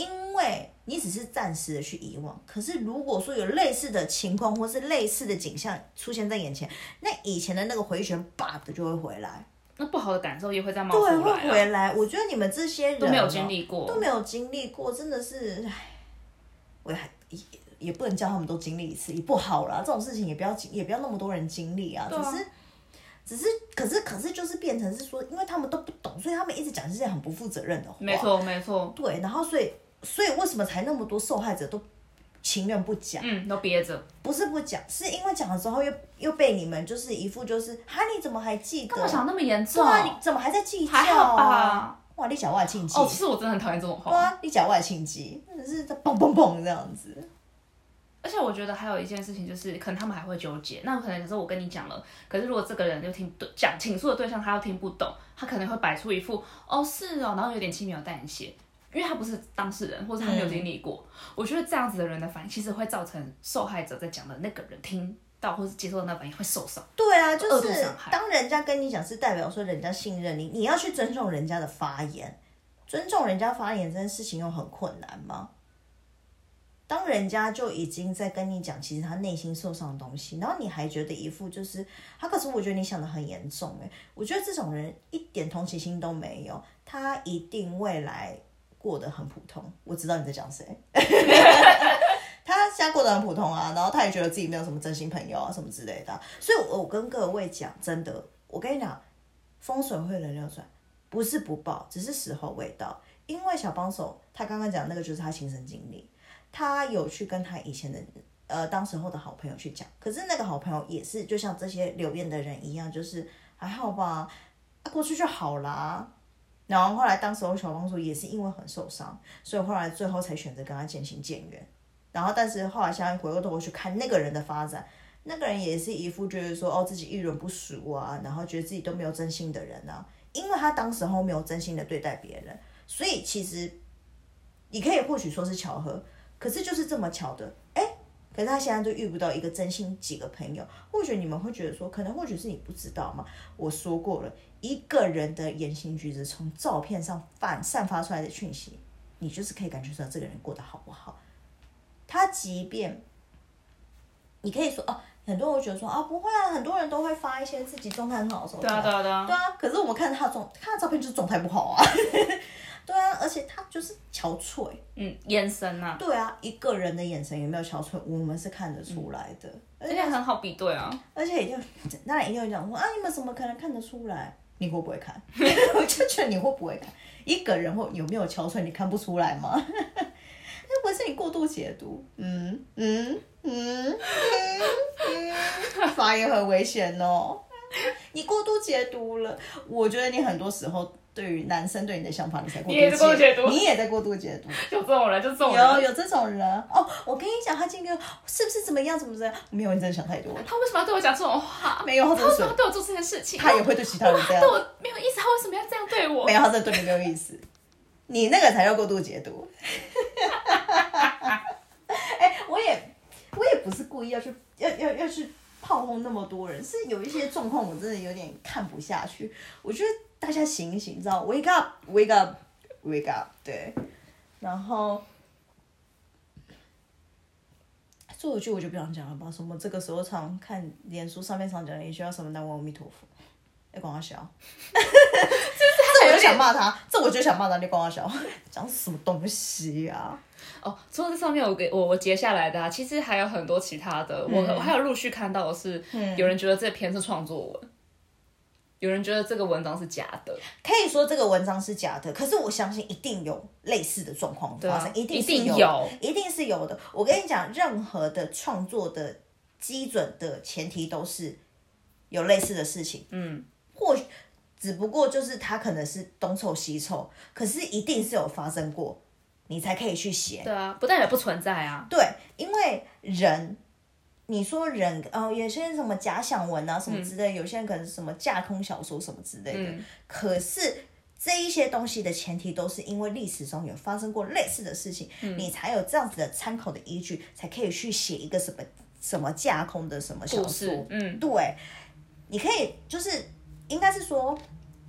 因为你只是暂时的去遗忘，可是如果说有类似的情况或是类似的景象出现在眼前，那以前的那个回旋叭的就会回来，那不好的感受也会再冒出对，会回来。我觉得你们这些人、都没有经历过，都没有经历过，真的是，唉，我还也也不能叫他们都经历一次，也不好啦。这种事情也不要经，也不要那么多人经历啊。啊只是，只是，可是，可是，就是变成是说，因为他们都不懂，所以他们一直讲这些很不负责任的话。没。错没错，对，然后所以，所以为什么才那么多受害者都情愿不讲？嗯，都憋着，不是不讲，是因为讲了之后又又被你们就是一副就是，哈，你怎么还记得？干嘛想那么严重？对啊，你怎么还在计较、啊？还好吧？哇，你讲外庆忌。哦，其实我真的很讨厌这种话，对啊，你讲外庆忌，真的是在蹦蹦蹦这样子。而且我觉得还有一件事情就是，可能他们还会纠结。那可能有时候我跟你讲了，可是如果这个人就听对讲倾诉的对象他又听不懂，他可能会摆出一副哦是哦，然后有点轻描淡写，因为他不是当事人，或者他没有经历过。我觉得这样子的人的反应，其实会造成受害者在讲的那个人听到或是接受到那反应会受伤。对啊，就是当人家跟你讲，是代表说人家信任你，你要去尊重人家的发言。尊重人家发言这件事情又很困难吗？当人家就已经在跟你讲，其实他内心受伤的东西，然后你还觉得一副就是他，可是我觉得你想的很严重哎，我觉得这种人一点同情心都没有，他一定未来过得很普通。我知道你在讲谁，他现在过得很普通啊，然后他也觉得自己没有什么真心朋友啊什么之类的、所以我，我跟各位讲，真的，我跟你讲，风水会轮流转，不是不报，只是时候未到。因为小帮手他刚刚讲那个就是他亲身经历，他有去跟他以前的呃当时候的好朋友去讲，可是那个好朋友也是就像这些留言的人一样，就是还好吧，啊、过去就好啦。然后后来当时候小帮主也是因为很受伤，所以后来最后才选择跟他渐行渐远。然后，但是后来现在回过头去看那个人的发展，那个人也是一副就是说哦自己遇人不淑啊，然后觉得自己都没有真心的人啊，因为他当时候没有真心的对待别人，所以其实你可以或许说是巧合，可是就是这么巧的，可是他现在都遇不到一个真心几个朋友，或许你们会觉得说，可能或许是你不知道嘛，我说过了，一个人的言行举止从照片上散散发出来的讯息，你就是可以感觉出来这个人过得好不好。他即便，你可以说哦，很多人会觉得说啊，不会啊，很多人都会发一些自己状态很好的时候。对啊对啊对啊对啊，可是我们看他的状，看他的照片就是状态不好啊。对啊，而且他就是憔悴。嗯，眼神呐、啊，对啊，一个人的眼神有没有憔悴，我们是看得出来的。而且很好比对啊。而且也就当然一定会讲说啊，你们怎么可能看得出来？你会不会看？我就觉得你会不会看？一个人会有没有憔悴，你看不出来吗？那不是你过度解读，嗯嗯嗯嗯嗯，发言很危险哦。你过度解读了，我觉得你很多时候对于男生对你的想法，你才过度解读你也在过度解读。有这种人，就这种有人。有这种人哦，我跟你讲，他今天是不是怎么样怎么怎样？没有，你真的想太多。他为什么要对我讲这种话？没有，他他为什么要对我做这件事情？他也会对其他人这样对。我没有意思，他为什么要这样对我没？有，他真的对你没有意思。你那个才叫过度解读。哎、我也我也不是故意要去要要要去炮轰那么多人，是有一些状况我真的有点看不下去。我觉得大家醒一醒，你知道，wake up，wake up，wake up，对。然后最后一句我就不想讲了吧，什么这个时候常看脸书上面常讲的一句叫什么“南无阿弥陀佛”，哎，管 他笑。这我就想骂他，这我就想骂他，你管他笑，讲什么东西啊？哦，除了这上面我给我我截下来的、啊，其实还有很多其他的，我我还有陆续看到的是，有人觉得这篇是创作文，有人觉得这个文章是假的，可以说这个文章是假的，可是我相信一定有类似的状况发生，啊一定是一定有，一定是有的。我跟你讲，任何的创作的基准的前提都是有类似的事情，嗯，或只不过就是他可能是东凑西凑，可是一定是有发生过，你才可以去写。对啊，不代表不存在啊，对，因为人，你说人，哦，有些人什么假想文啊什么之类，有些人可能是什么架空小说什么之类的，可是。这一些东西的前提都是因为历史中有发生过类似的事情，你才有这样子的参考的依据，才可以去写一个什么什么架空的什么小说。，嗯，对，你可以就是应该是说，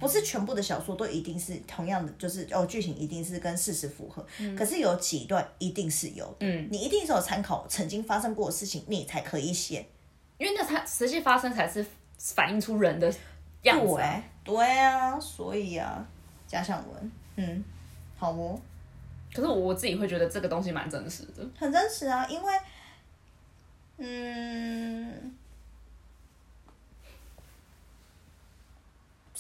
不是全部的小说都一定是同样的，就是哦剧情一定是跟事实符合，可是有几段一定是有，嗯，你一定是有参考曾经发生过的事情，你才可以写。因为那它实际发生才是反映出人的样子、啊。对，对啊，所以啊，假想文，嗯，好哦，可是我我自己会觉得这个东西蛮真实的，很真实啊，因为，嗯，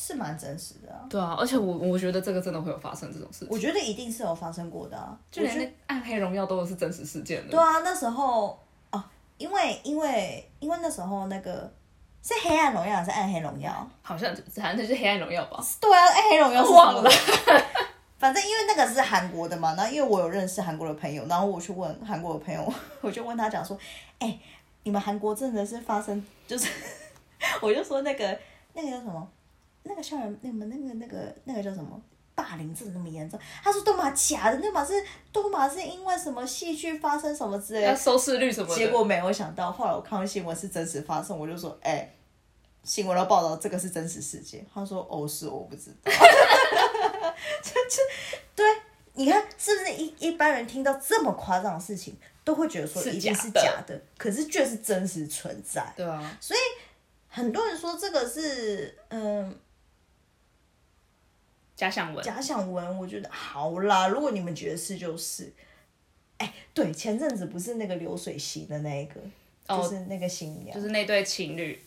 是蛮真实的啊。对啊，而且我我觉得这个真的会有发生这种事情，我觉得一定是有发生过的啊，就连那《暗黑荣耀》都是真实事件的。对啊，那时候哦，因为因为因为那时候那个是黑暗荣耀还是暗黑荣耀？好像反正就是《黑暗荣耀》吧。对啊，暗黑荣耀是忘了。反正因为那个是韩国的嘛，然后因为我有认识韩国的朋友，然后我去问韩国的朋友，我就问他讲说，哎、你们韩国真的是发生，就是 我就说那个那个叫什么，那个校园那么那个那个那个叫什么？霸凌真的那么严重？他说都嘛假的，那嘛是都嘛是因为什么戏剧发生什么之类的要。收视率什么的。结果没有想到，后来我看到新闻是真实发生，我就说，哎、新闻的报道这个是真实事件。他说，哦，是我不知道。这这，对，你看是不是一一般人听到这么夸张的事情，都会觉得说是一定是假的假的，可是却是真实存在。对啊，所以很多人说这个是嗯假想文。假想文，我觉得好啦，如果你们觉得是就是。哎，对，前阵子不是那个流水席的那一个，哦就是那个新娘，就是那对情侣，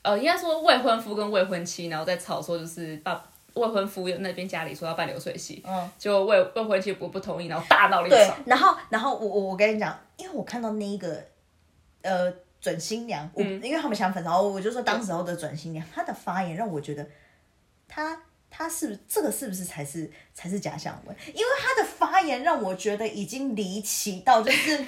呃，应该说未婚夫跟未婚妻，然后在吵说就是爸未婚夫那边家里说要办流水席，嗯，就未未婚妻不不同意，然后大闹了一对场。，然后然后我我我跟你讲，因为我看到那一个呃准新娘，我、嗯因为他们想粉，然后我就说当时候的准新娘，她的发言让我觉得，她他是不是这个是不是才是才是假想文？因为他的发言让我觉得已经离奇到就是。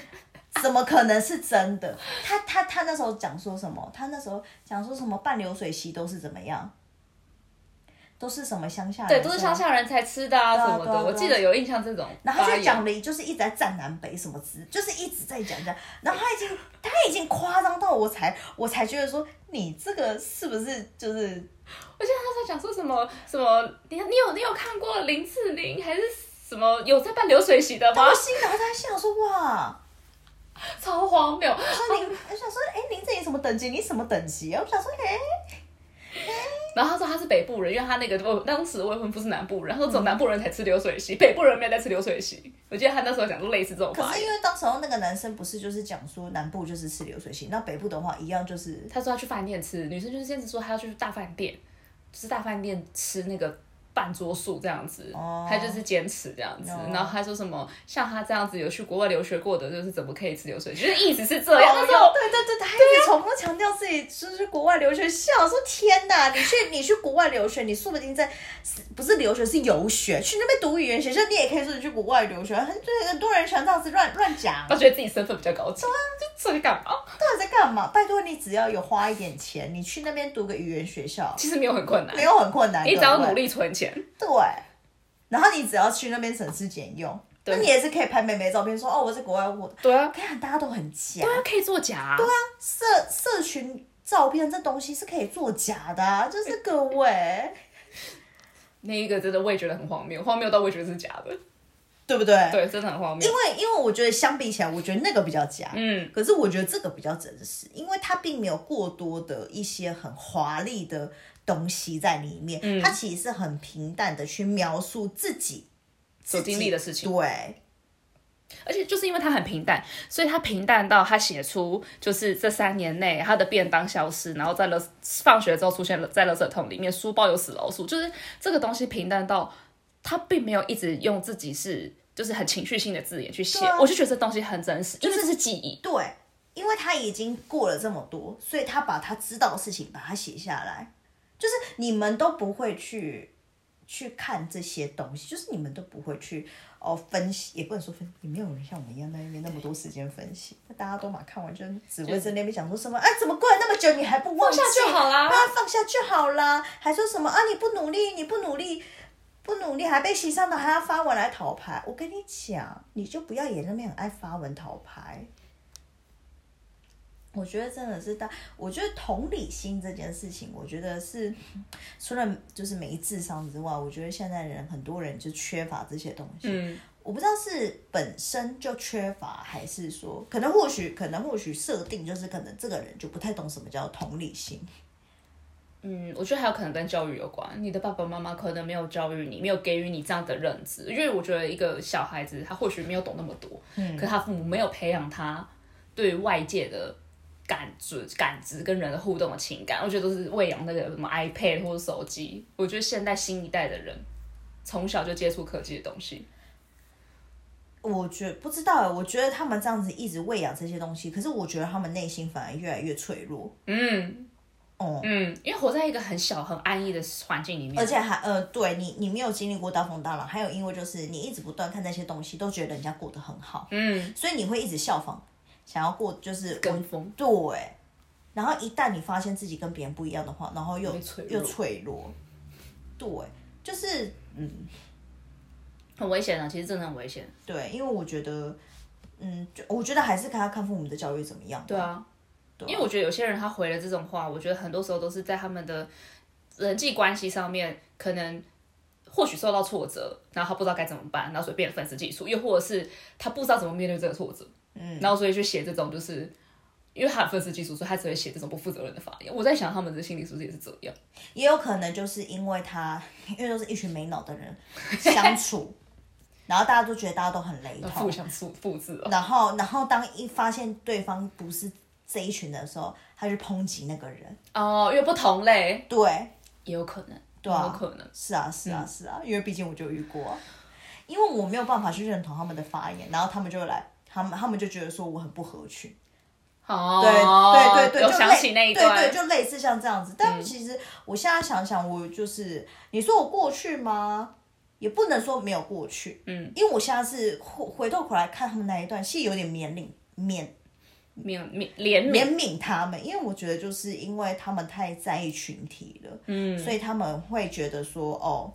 怎么可能是真的？他他他那时候讲说什么？他那时候讲说什么半流水席都是怎么样？都是什么乡下人？对，都是乡。下人才吃的啊啊什么的，啊啊我记得有印象这种。然后他就讲了，就是一直在站南北什么之，就是一直在讲讲。然后他已经他已经夸张到我才我才觉得说，你这个是不是就是我记得他在讲说什么什么，你你有你有看过林志玲还是什么有在办流水席的吗我？心然后他心想说哇，超荒谬！我说你，我想说哎林志颖什么等级？你什么等级啊？我想说哎，然后他说他是北部人，因为他那个未当时未婚夫是南部人，他说只有南部人才吃流水席，北部人没有在吃流水席。我记得他那时候讲过类似这种话可是因为当时候那个男生不是就是讲说南部就是吃流水席，那北部的话一样就是他说要去饭店吃，女生就是坚持说他要去大饭店，就是大饭店吃那个半桌数这样子，哦他就是坚持这样子。然后他说什么，像他这样子有去国外留学过的，就是怎么可以吃流水席，就是意思是这样。那时候哦对对对，他一直重复强调自己是去国外留学，笑说天哪，你去你去国外留学，你说不定在不是留学是游学，去那边读语言学校，你也可以说你去国外留学，很对很多人喜欢这样子乱乱讲，他觉得自己身份比较高级，就这个干嘛？到底在干嘛？拜托你只要有花一点钱，你去那边读个语言学校，其实没有很困难没，有很困难，你只要努力存钱。对，然后你只要去那边省吃俭用，那你也是可以拍美美照片说哦我在国外我。对啊，看大家都很假，对啊，可以作假、对啊，社社群照片这东西是可以作假的、啊，就是各位，那一个真的我也觉得很荒谬，荒谬到我也觉得是假的。对不对？对，真的很荒谬。因。为因为我觉得相比起来，我觉得那个比较假，嗯，可是我觉得这个比较真实，因为它并没有过多的一些很华丽的东西在里面，嗯它其实是很平淡的去描述自己所经历的事情。对，而且就是因为他很平淡，所以他平淡到他写出就是这三年内他的便当消失，然后在了放学之后出现了在垃圾桶里面，书包有死老鼠，就是这个东西平淡到他并没有一直用自己是就是很情绪性的字眼去写，啊我就觉得这东西很真实，就是这是记忆。对，因为他已经过了这么多，所以他把他知道的事情把它写下来，就是你们都不会去去看这些东西，就是你们都不会去哦分析，也不能说分，也没有人像我们一样在那边那么多时间分析。那大家都嘛看完就只会在那边讲说什么，哎，怎么过了那么久你还不忘记？放下就好啦啊，放下就好啦，还说什么啊你不努力，你不努力。不努力还被洗上头，还要发文来讨牌。我跟你讲，你就不要也那边很爱发文讨牌。我觉得真的是大，我觉得同理心这件事情，我觉得是除了就是没智商之外，我觉得现在人很多人就缺乏这些东西。嗯，我不知道是本身就缺乏，还是说可能或许可能或许设定就是可能这个人就不太懂什么叫同理心。嗯，我觉得还有可能跟教育有关，你的爸爸妈妈可能没有教育你，没有给予你这样的认知，因为我觉得一个小孩子他或许没有懂那么多，嗯，可他父母没有培养他对外界的感知、感知跟人的互动的情感，我觉得都是喂养那个什么 iPad 或者手机。我觉得现代新一代的人从小就接触科技的东西，我觉不知道哎，我觉得他们这样子一直喂养这些东西，可是我觉得他们内心反而越来越脆弱。嗯哦、嗯，因为活在一个很小很安逸的环境里面，而且还呃，对你你没有经历过大风大浪，还有因为就是你一直不断看那些东西，都觉得人家过得很好，嗯，所以你会一直效仿，想要过就是跟风，对，然后一旦你发现自己跟别人不一样的话，然后又脆又脆弱，对，就是嗯，很危险啊，其实真的很危险。对，因为我觉得，嗯，就我觉得还是看他看父母的教育怎么样。对啊，因为我觉得有些人他回了这种话，我觉得很多时候都是在他们的人际关系上面，可能或许受到挫折，然后他不知道该怎么办，然后所以变得愤世嫉俗，又或者是他不知道怎么面对这个挫折，嗯，然后所以去写这种就是。因为他很愤世嫉俗，所以他只会写这种不负责任的发言。我在想，他们的心理是不是也是这样？也有可能就是因为他，因为都是一群没脑的人相处，然后大家都觉得大家都很雷同互，相复复制哦。然后然后当一发现对方不是这一群的时候，他就抨击那个人。哦，因为不同类，对，也有可能，对啊有可能。是啊，是啊，是啊，因为毕竟我就遇过啊、因为我没有办法去认同他们的发言，然后他们就来，他们他们就觉得说我很不合群。哦，对对对对，有就类想起那一段，对对，就类似像这样子。但其实我现在想想，我就是你说我过去吗？也不能说没有过去，嗯，因为我现在是回回头回来看他们那一段，是有点怜悯怜怜悯怜悯，怜悯他们，因为我觉得就是因为他们太在意群体了，嗯，所以他们会觉得说，哦，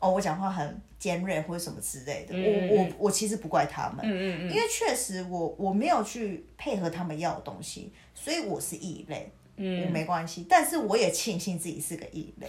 哦，我讲话很尖锐或者什么之类的，我我我其实不怪他们，嗯嗯嗯，因为确实我我没有去配合他们要的东西，所以我是异类，嗯，我没关系，但是我也庆幸自己是个异类。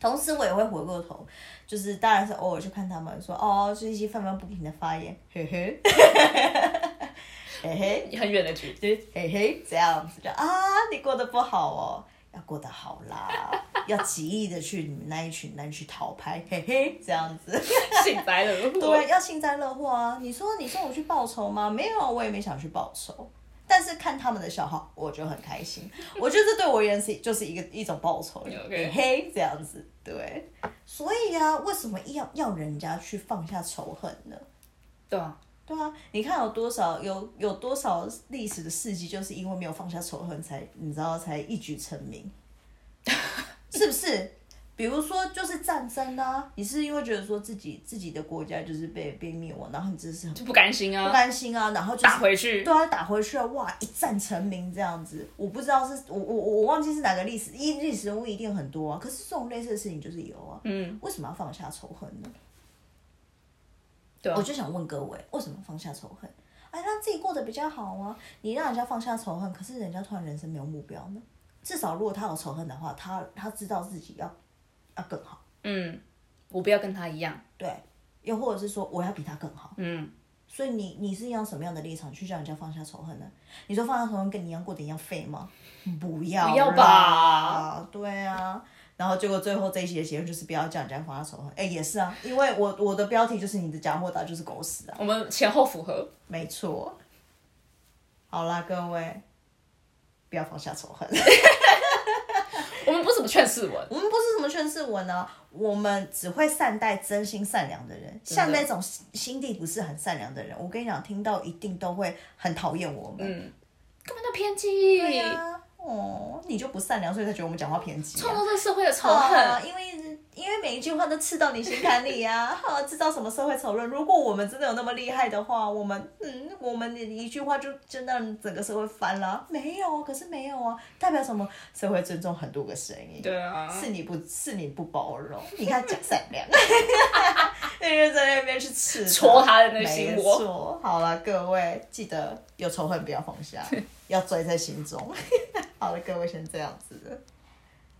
同时，我也会回过头，就是当然是偶尔去看他们说，哦，就是一些愤愤不平的发言，嘿嘿，嘿嘿，很远的距离。嘿嘿这样子就啊，你过得不好哦，要过得好啦，要极力的去你们那一群人去讨拍，嘿嘿，这样子。幸灾乐祸。对，要幸灾乐祸啊！你说你送我去报仇吗？没有，我也没想去报仇。但是看他们的笑话，我就很开心。我觉得这对我而言是 就是一个一种报仇嘿嘿这样子。对，所以啊，为什么要要人家去放下仇恨呢？对啊，对啊，你看有多少有有多少历史的事迹，就是因为没有放下仇恨才，你知道才一举成名，是不是？比如说就是战争啊，你是因为觉得说自己自己的国家就是被被灭亡，然后你真是很就不甘心啊不啊，甘心啊，然后就是打回去。对啊，打回去了，哇，一战成名这样子。我不知道是我我我忘记是哪个历史，一历史人物一定很多啊。可是这种类似的事情就是有啊。嗯，为什么要放下仇恨呢？对啊我就想问各位，为什么放下仇恨？哎，让自己过得比较好啊！你让人家放下仇恨，可是人家突然人生没有目标呢？至少如果他有仇恨的话，他他知道自己要要更好，嗯，我不要跟他一样。对，又或者是说我要比他更好。嗯，所以你你是用什么样的立场去叫人家放下仇恨呢？你说放下仇恨跟你一样过得一样废吗？不要，不要吧？对啊。然后结果最后这一期的结论就是不要叫人家放下仇恨。哎，也是啊，因为我我的标题就是你的假货打就是狗屎啊，我们前后符合。没错。好啦，各位，不要放下仇恨。我们不是什么劝世文，我们不是什么劝世文啊，我们只会善待真心善良的人。像那种心心地不是很善良的人，我跟你讲，听到一定都会很讨厌我们。嗯，根本就偏激，对呀、哦，你就不善良，所以才觉得我们讲话偏激、啊。创造这个社会的仇恨。啊，因为因为每一句话都刺到你心坎里呀、啊，制造什么社会仇论。如果我们真的有那么厉害的话，我们嗯，我们一句话就就让整个社会翻了？没有，可是没有啊，代表什么？社会尊重很多个声音。对啊，是你不是你不包容，你看假善良，那个在那边去刺戳他的那个心没窝错，好了，各位记得有仇恨不要放下，要拽在心中。好了，各位先这样子了。